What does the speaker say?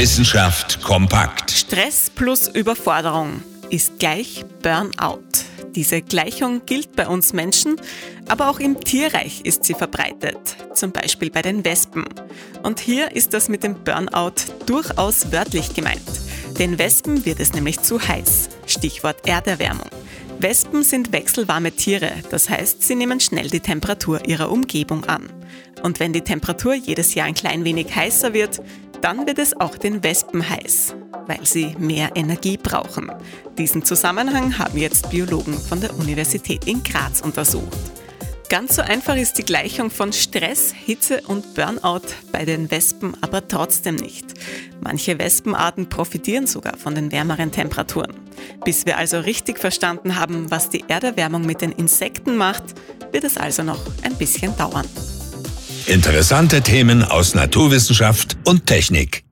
Wissenschaft kompakt. Stress plus Überforderung ist gleich Burnout. Diese Gleichung gilt bei uns Menschen, aber auch im Tierreich ist sie verbreitet, zum Beispiel bei den Wespen. Und hier ist das mit dem Burnout durchaus wörtlich gemeint. Den Wespen wird es nämlich zu heiß. Stichwort Erderwärmung. Wespen sind wechselwarme Tiere, das heißt, sie nehmen schnell die Temperatur ihrer Umgebung an. Und wenn die Temperatur jedes Jahr ein klein wenig heißer wird, dann wird es auch den Wespen heiß, weil sie mehr Energie brauchen. Diesen Zusammenhang haben jetzt Biologen von der Universität in Graz untersucht. Ganz so einfach ist die Gleichung von Stress, Hitze und Burnout bei den Wespen aber trotzdem nicht. Manche Wespenarten profitieren sogar von den wärmeren Temperaturen. Bis wir also richtig verstanden haben, was die Erderwärmung mit den Insekten macht, wird es also noch ein bisschen dauern. Interessante Themen aus Naturwissenschaft und Technik.